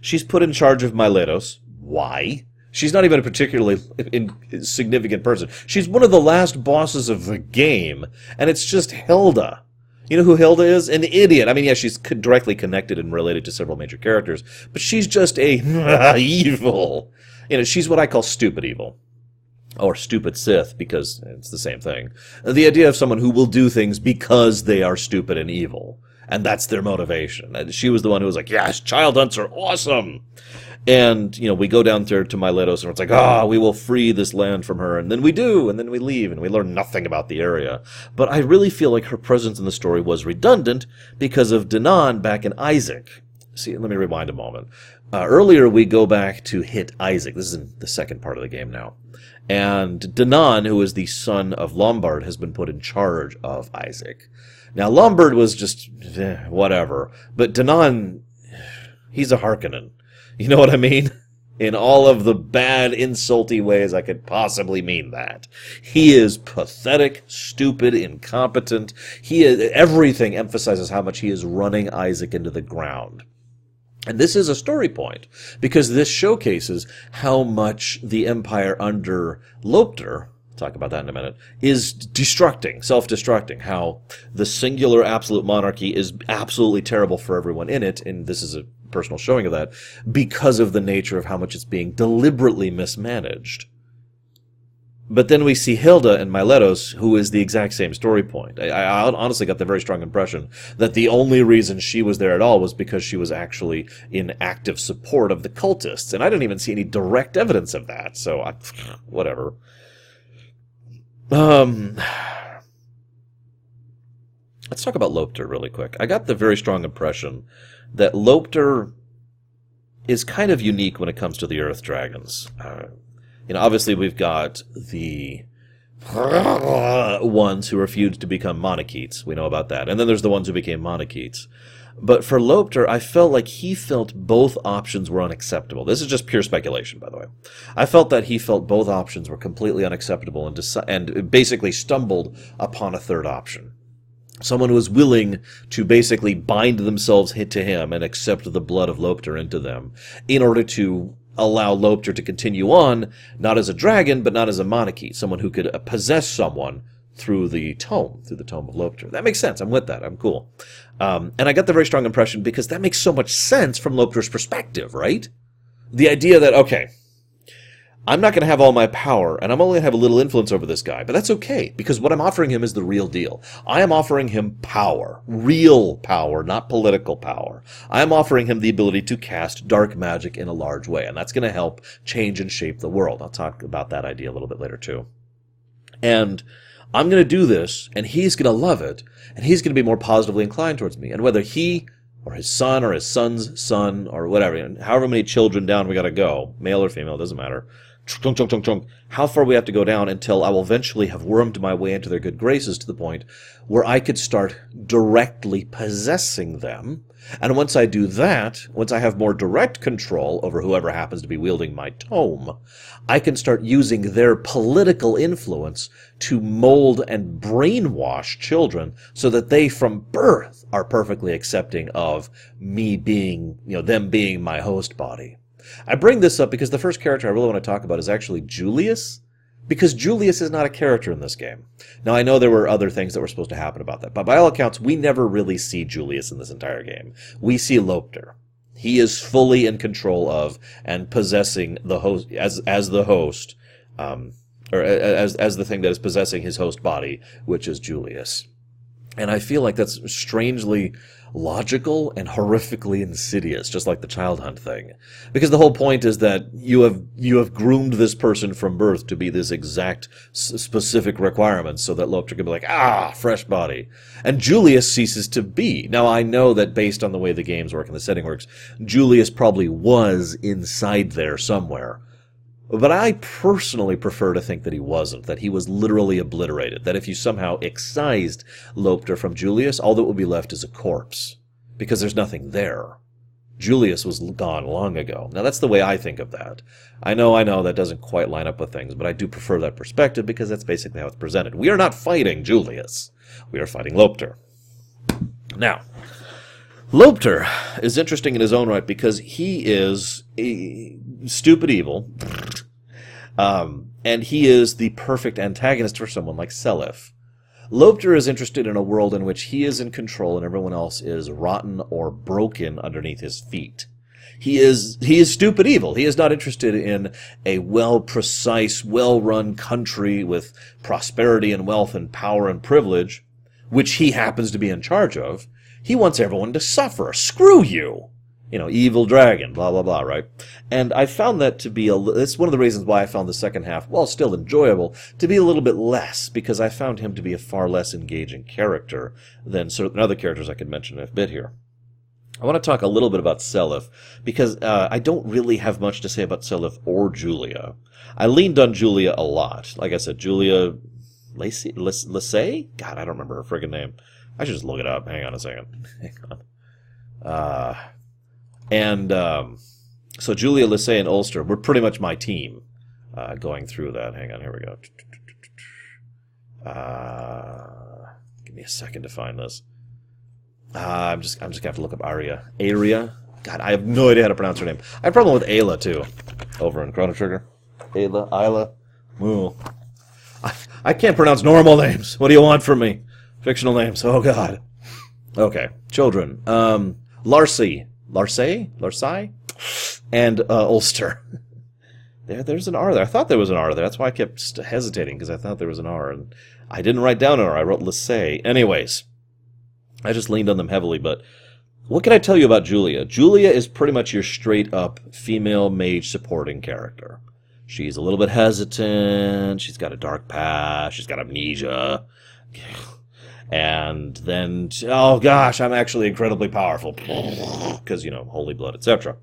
She's put in charge of Miletos. Why? She's not even a particularly significant person. She's one of the last bosses of the game, and it's just Hilda. You know who Hilda is? An idiot. I mean, yeah, she's directly connected and related to several major characters, but she's just a evil. You know, she's what I call stupid evil. Or stupid Sith, because it's the same thing. The idea of someone who will do things because they are stupid and evil. And that's their motivation. And she was the one who was like, yes, child hunts are awesome. And, you know, we go down there to Miletos and it's like, ah, oh, we will free this land from her. And then we do, and then we leave, and we learn nothing about the area. But I really feel like her presence in the story was redundant because of Danan back in Isaach. See, let me rewind a moment. Uh, earlier, we go back to hit Isaach. This is in the second part of the game now. And Danan, who is the son of Lombard, has been put in charge of Isaach. Now, Lombard was just eh, whatever, but Danan, he's a Harkonnen. You know what I mean? In all of the bad, insulty ways I could possibly mean that. He is pathetic, stupid, incompetent. He is, everything emphasizes how much he is running Isaach into the ground. And this is a story point because this showcases how much the empire under Lopter, talk about that in a minute, is destructing, self-destructing, how the singular absolute monarchy is absolutely terrible for everyone in it, and this is a personal showing of that because of the nature of how much it's being deliberately mismanaged. But then we see Hilda and Miletos, who is the exact same story point. I, I, honestly got the very strong impression that the only reason she was there at all was because she was actually in active support of the cultists, and I didn't even see any direct evidence of that. So, I, whatever. Um, let's talk about Lopter really quick. I got the very strong impression that Lopter is kind of unique when it comes to the Earth Dragons. Uh, you know, obviously we've got the ones who refused to become Manaketes. We know about that. And then there's the ones who became Manaketes. But for Lopter, I felt like he felt both options were unacceptable. This is just pure speculation, by the way. I felt that he felt both options were completely unacceptable and, deci- and basically stumbled upon a third option someone who was willing to basically bind themselves to him and accept the blood of Lopter into them in order to allow Lopter to continue on, not as a dragon, but not as a monarchy, someone who could possess someone through the tome, through the tome of Lopter. That makes sense. I'm with that. I'm cool. Um, and I got the very strong impression because that makes so much sense from Lopter's perspective, right? The idea that, okay, I'm not going to have all my power, and I'm only going to have a little influence over this guy, but that's okay, because what I'm offering him is the real deal. I am offering him power. Real power, not political power. I am offering him the ability to cast dark magic in a large way, and that's going to help change and shape the world. I'll talk about that idea a little bit later, too. And I'm going to do this, and he's going to love it, and he's going to be more positively inclined towards me. And whether he or his son or his son's son or whatever, however many children down we got to go, male or female, doesn't matter chunk, chunk, chunk, chunk, how far we have to go down until I will eventually have wormed my way into their good graces to the point where I could start directly possessing them. And once I do that, once I have more direct control over whoever happens to be wielding my tome, I can start using their political influence to mold and brainwash children so that they from birth are perfectly accepting of me being, you know, them being my host body. I bring this up because the first character I really want to talk about is actually Julius, because Julius is not a character in this game. Now, I know there were other things that were supposed to happen about that, but by all accounts, we never really see Julius in this entire game. We see Lopter. He is fully in control of and possessing the host as as the host, um, or as as the thing that is possessing his host body, which is Julius. And I feel like that's strangely logical and horrifically insidious, just like the child hunt thing. Because the whole point is that you have you have groomed this person from birth to be this exact specific requirement, so that Lopter can be like, ah, fresh body, and Julius ceases to be. Now I know that based on the way the games work and the setting works, Julius probably was inside there somewhere. But I personally prefer to think that he wasn't, that he was literally obliterated, that if you somehow excised Lopter from Julius, all that would be left is a corpse, because there's nothing there. Julius was gone long ago. Now that's the way I think of that. I know, I know that doesn't quite line up with things, but I do prefer that perspective because that's basically how it's presented. We are not fighting Julius. We are fighting Lopter. Now, Lopter is interesting in his own right because he is stupid evil, um, and he is the perfect antagonist for someone like Seliph. Lopter is interested in a world in which he is in control and everyone else is rotten or broken underneath his feet. He is he is stupid evil. He is not interested in a well precise, well run country with prosperity and wealth and power and privilege, which he happens to be in charge of. He wants everyone to suffer. Screw you! You know, evil dragon, blah, blah, blah, right? And I found that to be a, it's one of the reasons why I found the second half, while still enjoyable, to be a little bit less, because I found him to be a far less engaging character than certain other characters I could mention in a bit here. I want to talk a little bit about Seliph, because uh, I don't really have much to say about Seliph or Julia. I leaned on Julia a lot. Like I said, Julia Lacey, Lacey? God, I don't remember her friggin' name. I should just look it up. Hang on a second. Hang on. Uh, and um, so Julia, Lissay, and Ulster were pretty much my team uh, going through that. Hang on, here we go. Uh, give me a second to find this. Uh, I'm just I'm just gonna have to look up Ayra. Ayra. God, I have no idea how to pronounce her name. I have a problem with Ayla too, over in Chrono Trigger. Ayla, Ayla, Moo. I, I can't pronounce normal names. What do you want from me? Fictional names. Oh God. Okay, children. Um, Larcei, Larcei, Larcei, and uh, Ulster. there, there's an R there. I thought there was an R there. That's why I kept hesitating because I thought there was an R, and I didn't write down an R. I wrote Lacey. Anyways, I just leaned on them heavily. But what can I tell you about Julia? Julia is pretty much your straight up female mage supporting character. She's a little bit hesitant. She's got a dark past. She's got amnesia and then oh gosh i'm actually incredibly powerful. Because you know holy blood etc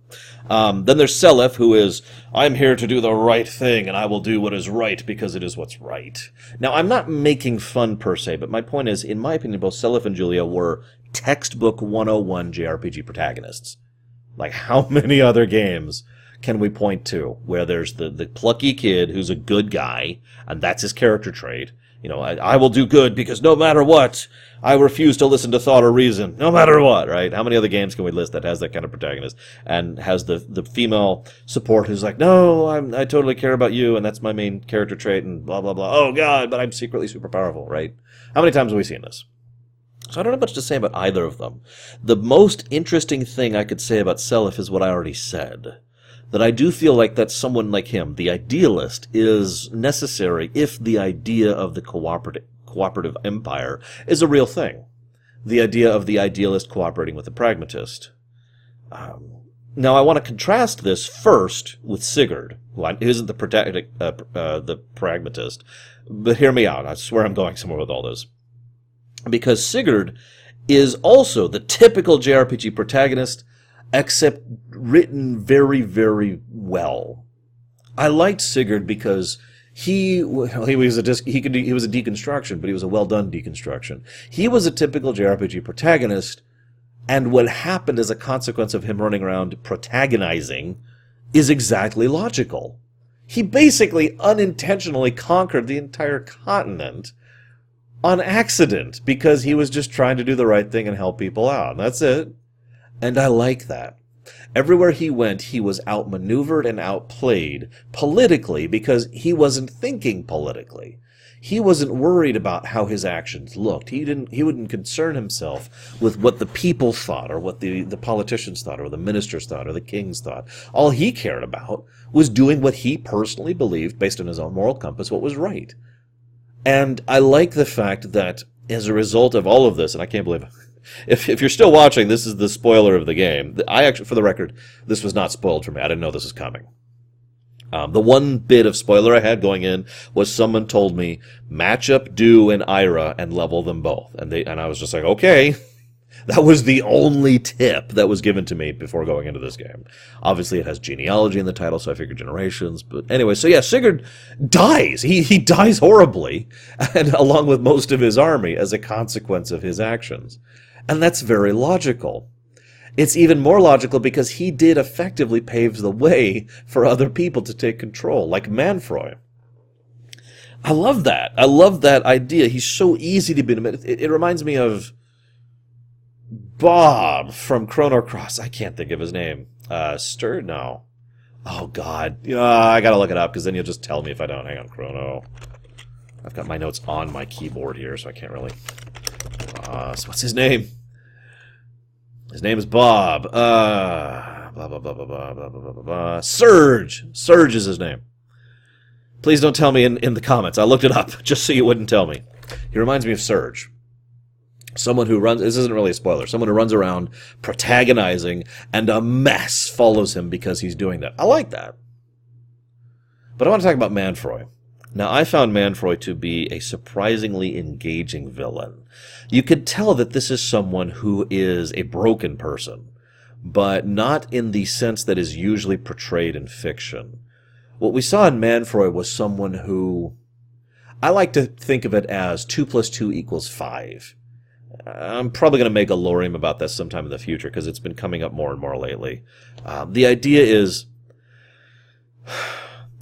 um, then there's seliph who is i'm here to do the right thing and i will do what is right because it is what's right. Now i'm not making fun per se but my point is in my opinion both seliph and julia were textbook 101 jrpg protagonists. Like how many other games can we point to where there's the, the plucky kid who's a good guy and that's his character trait you know, I, I will do good because no matter what, I refuse to listen to thought or reason, no matter what, right? How many other games can we list that has that kind of protagonist and has the, the female support who's like, no, I'm, I totally care about you and that's my main character trait and blah, blah, blah. Oh God, but I'm secretly super powerful, right? How many times have we seen this? So I don't have much to say about either of them. The most interesting thing I could say about Seliph is what I already said that I do feel like that someone like him, the idealist, is necessary if the idea of the cooperative, cooperative empire is a real thing. The idea of the idealist cooperating with the pragmatist. Um, now, I want to contrast this first with Sigurd, who isn't the, uh, uh, the pragmatist. But hear me out. I swear I'm going somewhere with all this. Because Sigurd is also the typical JRPG protagonist except written very, very well. I liked Sigurd because he well, he was a he could he was a deconstruction, but he was a well done deconstruction. He was a typical JRPG protagonist, and what happened as a consequence of him running around protagonizing is exactly logical. He basically unintentionally conquered the entire continent on accident because he was just trying to do the right thing and help people out. That's it. And I like that. Everywhere he went, he was outmaneuvered and outplayed politically because he wasn't thinking politically. He wasn't worried about how his actions looked. He didn't he wouldn't concern himself with what the people thought or what the, the politicians thought or the ministers thought or the kings thought. All he cared about was doing what he personally believed based on his own moral compass what was right. And I like the fact that as a result of all of this, and I can't believe if, if you're still watching, this is the spoiler of the game. I actually, for the record, this was not spoiled for me. I didn't know this was coming. Um, the one bit of spoiler I had going in was someone told me match up Dew and Ayra and level them both, and they and I was just like, okay. That was the only tip that was given to me before going into this game. Obviously, it has genealogy in the title, so I figured generations. But anyway, so yeah, Sigurd dies. He he dies horribly, and along with most of his army as a consequence of his actions, and that's very logical. It's even more logical because he did effectively pave the way for other people to take control, like Manfroy. I love that. I love that idea. He's so easy to be. It, it reminds me of Bob from Chrono Cross. I can't think of his name. Uh, Stir? No. Oh God. Uh, I gotta look it up because then you'll just tell me if I don't. Hang on, Chrono. I've got my notes on my keyboard here, so I can't really. Uh, what's his name? His name is Bob. Uh, blah blah blah blah blah blah blah blah blah. Serge. Serge is his name. Please don't tell me in, in the comments. I looked it up just so you wouldn't tell me. He reminds me of Serge someone who runs this isn't really a spoiler someone who runs around protagonizing and a mess follows him because he's doing that i like that but i want to talk about manfroy now i found manfroy to be a surprisingly engaging villain. You could tell that this is someone who is a broken person but not in the sense that is usually portrayed in fiction. What we saw in manfroy was someone who I like to think of it as 2 plus 2 equals 5 I'm probably going to make a Lorium about this sometime in the future because it's been coming up more and more lately. Uh, the idea is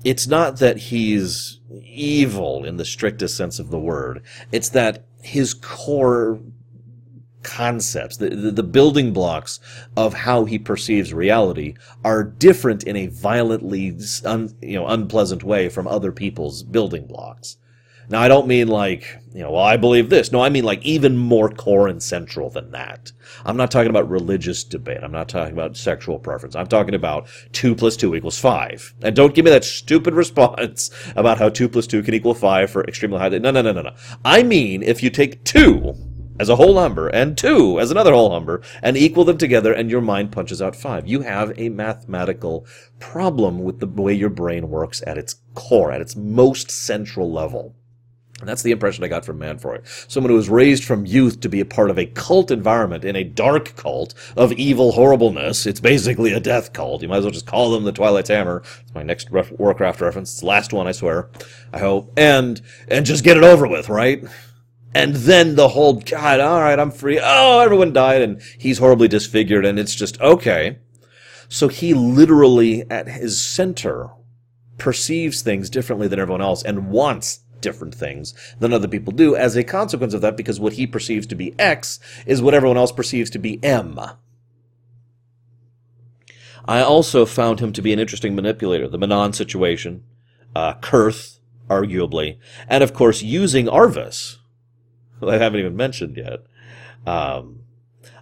it's not that he's evil in the strictest sense of the word, it's that his core concepts, the, the, the, building blocks of how he perceives reality are different in a violently un, you know, unpleasant way from other people's building blocks. Now, I don't mean like, you know, well, I believe this. No, I mean like even more core and central than that. I'm not talking about religious debate. I'm not talking about sexual preference. I'm talking about 2 plus 2 equals 5. And don't give me that stupid response about how 2 plus 2 can equal 5 for extremely high. No, no, no, no, no. I mean, if you take 2 as a whole number and 2 as another whole number and equal them together and your mind punches out 5, you have a mathematical problem with the way your brain works at its core, at its most central level. That's the impression I got from Manfroy. Someone who was raised from youth to be a part of a cult environment, in a dark cult of evil horribleness. It's basically a death cult. You might as well just call them the Twilight's Hammer. It's my next Warcraft reference. It's the last one, I swear. I hope. And, and just get it over with, right? And then the whole, God, alright, I'm free. Oh, everyone died and he's horribly disfigured and it's just, okay. So he literally, at his center, perceives things differently than everyone else and wants different things than other people do as a consequence of that because what he perceives to be X is what everyone else perceives to be M. I also found him to be an interesting manipulator. The Manon situation, uh, Kurth, arguably, and of course using Arvis, who I haven't even mentioned yet. Um,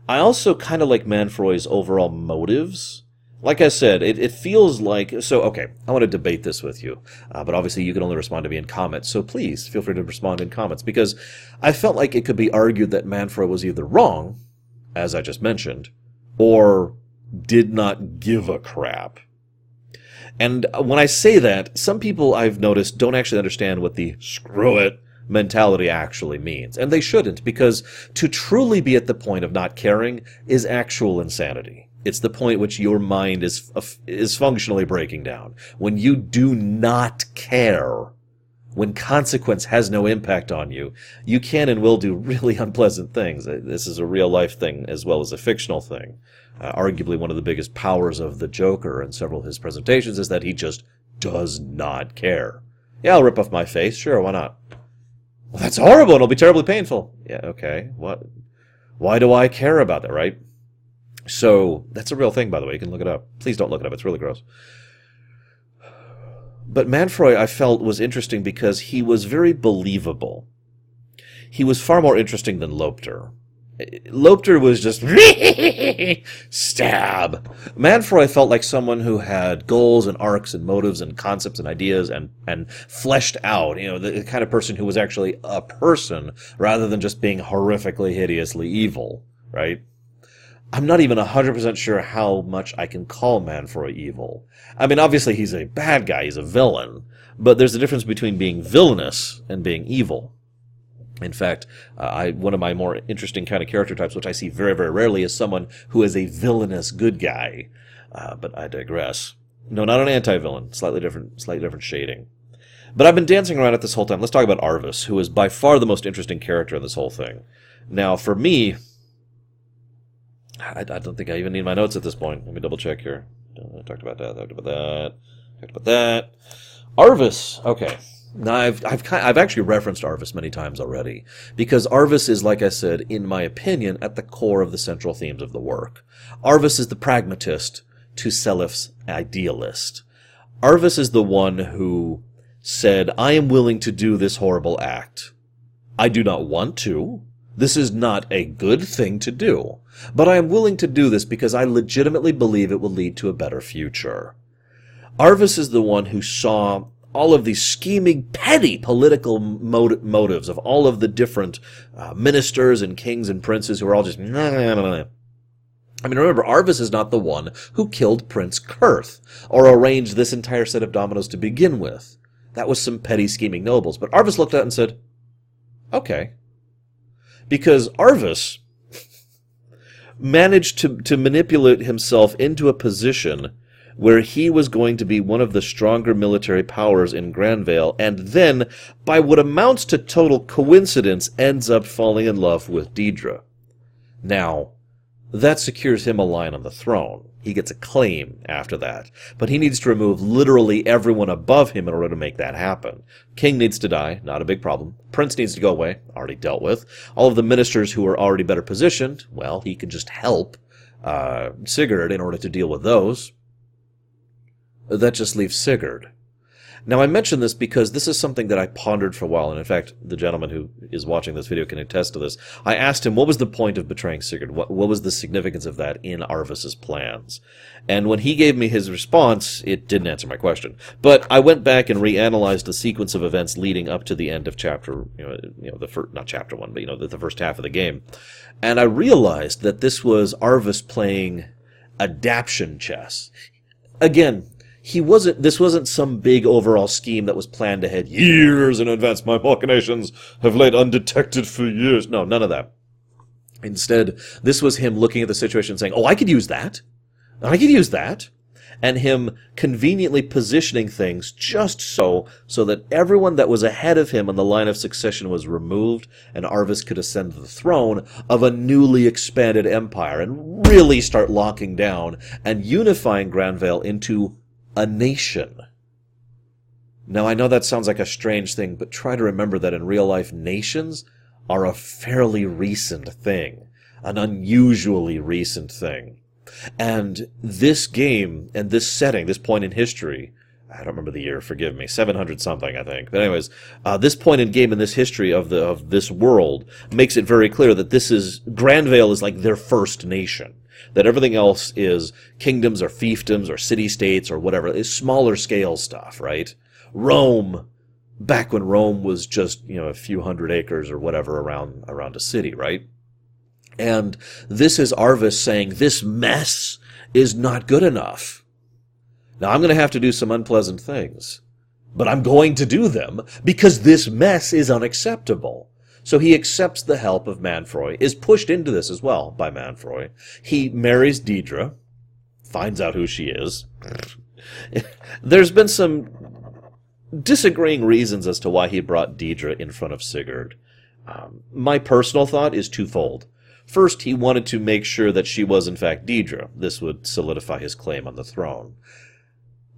I also kind of like Manfroy's overall motives like I said, it, it feels like so. Okay, I want to debate this with you, uh, but obviously you can only respond to me in comments. So please feel free to respond in comments because I felt like it could be argued that Manfroy was either wrong, as I just mentioned, or did not give a crap. And when I say that, some people I've noticed don't actually understand what the screw it mentality actually means. And they shouldn't, because to truly be at the point of not caring is actual insanity. It's the point which your mind is is functionally breaking down. When you do not care, when consequence has no impact on you, you can and will do really unpleasant things. Uh, this is a real life thing as well as a fictional thing. Uh, arguably, one of the biggest powers of the Joker in several of his presentations is that he just does not care. Yeah, I'll rip off my face. Sure, why not? Well, that's horrible. It'll be terribly painful. Yeah, okay. What? Why do I care about that, right? So that's a real thing, by the way. You can look it up. Please don't look it up. It's really gross. But Manfroy, I felt, was interesting because he was very believable. He was far more interesting than Lopter. Lopter was just stab. Manfroy felt like someone who had goals and arcs and motives and concepts and ideas and and fleshed out. You know, the kind of person who was actually a person rather than just being horrifically, hideously evil. Right? I'm not even 100% sure how much I can call Manfroy evil. I mean, obviously he's a bad guy, he's a villain, but there's a difference between being villainous and being evil. In fact, uh, I, one of my more interesting kind of character types, which I see very, very rarely, is someone who is a villainous good guy. Uh, but I digress. No, not an anti-villain. Slightly different, slightly different shading. But I've been dancing around it this whole time. Let's talk about Arvis, who is by far the most interesting character in this whole thing. Now, for me, I, I don't think I even need my notes at this point. Let me double check here. Uh, I talked about that. Talked about that. Talked about that. Arvis. Okay. Now I've I've kind, I've actually referenced Arvis many times already because Arvis is, like I said, in my opinion, at the core of the central themes of the work. Arvis is the pragmatist to Seliph's idealist. Arvis is the one who said, "I am willing to do this horrible act. I do not want to. This is not a good thing to do, but I am willing to do this because I legitimately believe it will lead to a better future." Arvis is the one who saw all of these scheming, petty political mot- motives of all of the different uh, ministers and kings and princes who are all just. Nah, nah, nah, I mean, remember, Arvis is not the one who killed Prince Kurth or arranged this entire set of dominoes to begin with. That was some petty scheming nobles. But Arvis looked at it and said, okay. Because Arvis managed to, to manipulate himself into a position where he was going to be one of the stronger military powers in Granvale, and then, by what amounts to total coincidence, ends up falling in love with Deirdre. Now, that secures him a line on the throne. He gets a claim after that. But he needs to remove literally everyone above him in order to make that happen. King needs to die, not a big problem. Prince needs to go away, already dealt with. All of the ministers who are already better positioned, well, he can just help uh, Sigurd in order to deal with those that just leaves Sigurd. Now, I mention this because this is something that I pondered for a while, and in fact, the gentleman who is watching this video can attest to this. I asked him what was the point of betraying Sigurd? What, what was the significance of that in Arvis's plans? And when he gave me his response, it didn't answer my question. But I went back and reanalyzed the sequence of events leading up to the end of chapter, you know, you know the not chapter one, but you know, the, the first half of the game. And I realized that this was Arvis playing adaption chess. Again, he wasn't this wasn't some big overall scheme that was planned ahead years in advance. My machinations have laid undetected for years. No none of that. Instead this was him looking at the situation saying oh i could use that. I could use that. And him conveniently positioning things just so so that everyone that was ahead of him in the line of succession was removed and Arvis could ascend the throne of a newly expanded empire and really start locking down and unifying Granvale into a nation. Now, I know that sounds like a strange thing, but try to remember that in real life, nations are a fairly recent thing, an unusually recent thing. And this game and this setting, this point in history, I don't remember the year, forgive me, 700 something, I think. But anyways, uh, this point in game in this history of the, of this world makes it very clear that this is, Granvale is like their first nation that everything else is kingdoms or fiefdoms or city states or whatever. is smaller scale stuff, right? Rome, back when Rome was just, you know, a few hundred acres or whatever around, around a city, right? And this is Arvis saying, this mess is not good enough. Now I'm going to have to do some unpleasant things, but I'm going to do them because this mess is unacceptable. So he accepts the help of Manfroy, is pushed into this as well by Manfroy. He marries Deirdre, finds out who she is. There's been some disagreeing reasons as to why he brought Deirdre in front of Sigurd. Um, my personal thought is twofold. First, he wanted to make sure that she was in fact Deirdre. This would solidify his claim on the throne.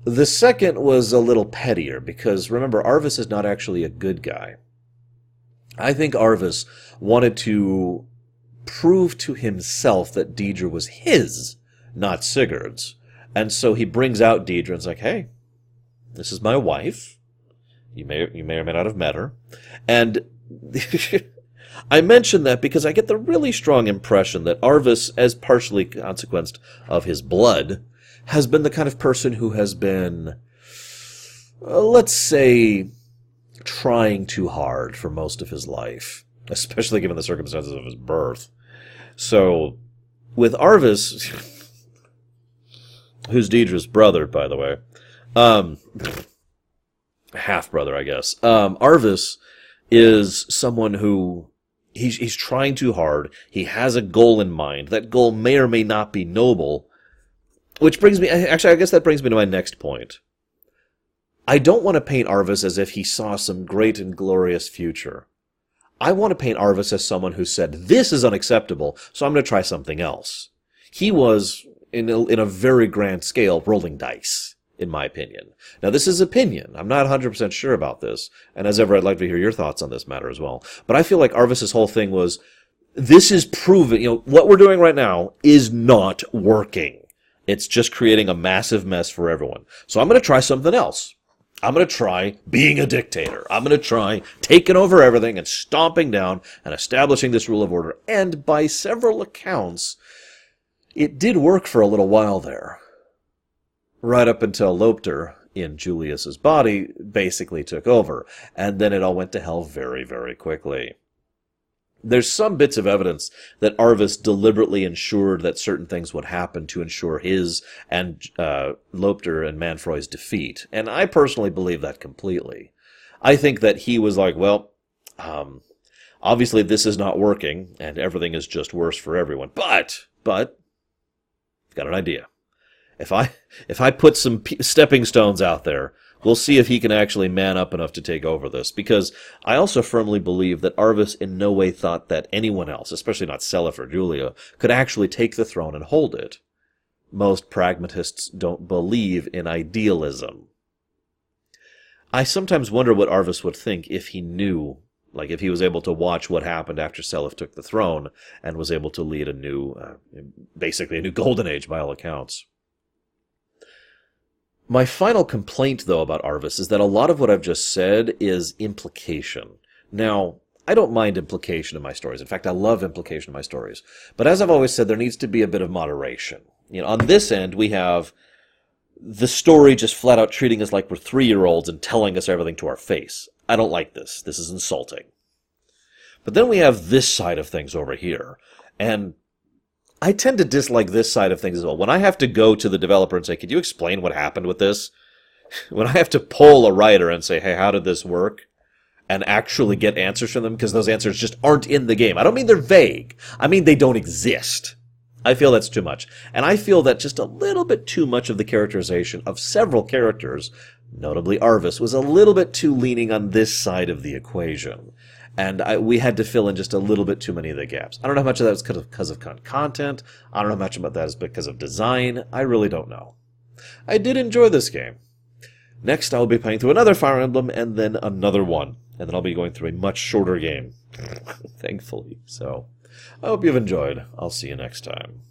The second was a little pettier, because remember, Arvis is not actually a good guy. I think Arvis wanted to prove to himself that Deirdre was his, not Sigurd's. And so he brings out Deirdre and is like, hey, this is my wife. You may, you may or may not have met her. And I mention that because I get the really strong impression that Arvis, as partially consequenced of his blood, has been the kind of person who has been, uh, let's say, trying too hard for most of his life, especially given the circumstances of his birth. So, with Arvis, who's Deirdre's brother, by the way, um, half brother, I guess, um, Arvis is someone who he's he's trying too hard. He has a goal in mind. That goal may or may not be noble. Which brings me actually I guess that brings me to my next point. I don't want to paint Arvis as if he saw some great and glorious future. I want to paint Arvis as someone who said, this is unacceptable, so I'm going to try something else. He was, in a, in a very grand scale, rolling dice, in my opinion. Now, this is opinion. I'm not 100% sure about this, and as ever, I'd like to hear your thoughts on this matter as well. But I feel like Arvis's whole thing was, this is proven, you know, what we're doing right now is not working. It's just creating a massive mess for everyone. So I'm going to try something else. I'm going to try being a dictator. I'm going to try taking over everything and stomping down and establishing this rule of order. And by several accounts, it did work for a little while there. Right up until Lopter, in Julius's body, basically took over. And then it all went to hell very, very quickly there's some bits of evidence that Arvis deliberately ensured that certain things would happen to ensure his and uh, Lopter and Manfroy's defeat, and I personally believe that completely. I think that he was like, well, um, obviously this is not working, and everything is just worse for everyone. But, but, I've got an idea. If I if I put some p- stepping stones out there, We'll see if he can actually man up enough to take over this, because I also firmly believe that Arvis in no way thought that anyone else, especially not Seliph or Julia, could actually take the throne and hold it. Most pragmatists don't believe in idealism. I sometimes wonder what Arvis would think if he knew, like if he was able to watch what happened after Seliph took the throne and was able to lead a new, uh, basically a new golden age by all accounts. My final complaint, though, about Arvis is that a lot of what I've just said is implication. Now, I don't mind implication in my stories. In fact, I love implication in my stories. But as I've always said, there needs to be a bit of moderation. You know, on this end, we have the story just flat out treating us like we're three year olds and telling us everything to our face. I don't like this. This is insulting. But then we have this side of things over here. And I tend to dislike this side of things as well. When I have to go to the developer and say, "Could you explain what happened with this?" When I have to pull a writer and say, "Hey, how did this work?" and actually get answers from them because those answers just aren't in the game. I don't mean they're vague. I mean they don't exist. I feel that's too much. And I feel that just a little bit too much of the characterization of several characters, notably Arvis, was a little bit too leaning on this side of the equation and I, we had to fill in just a little bit too many of the gaps. I don't know how much of that was because of, of content. I don't know how much about that is because of design. I really don't know. I did enjoy this game. Next, I'll be playing through another Fire Emblem and then another one. And then I'll be going through a much shorter game. Thankfully. So, I hope you've enjoyed. I'll see you next time.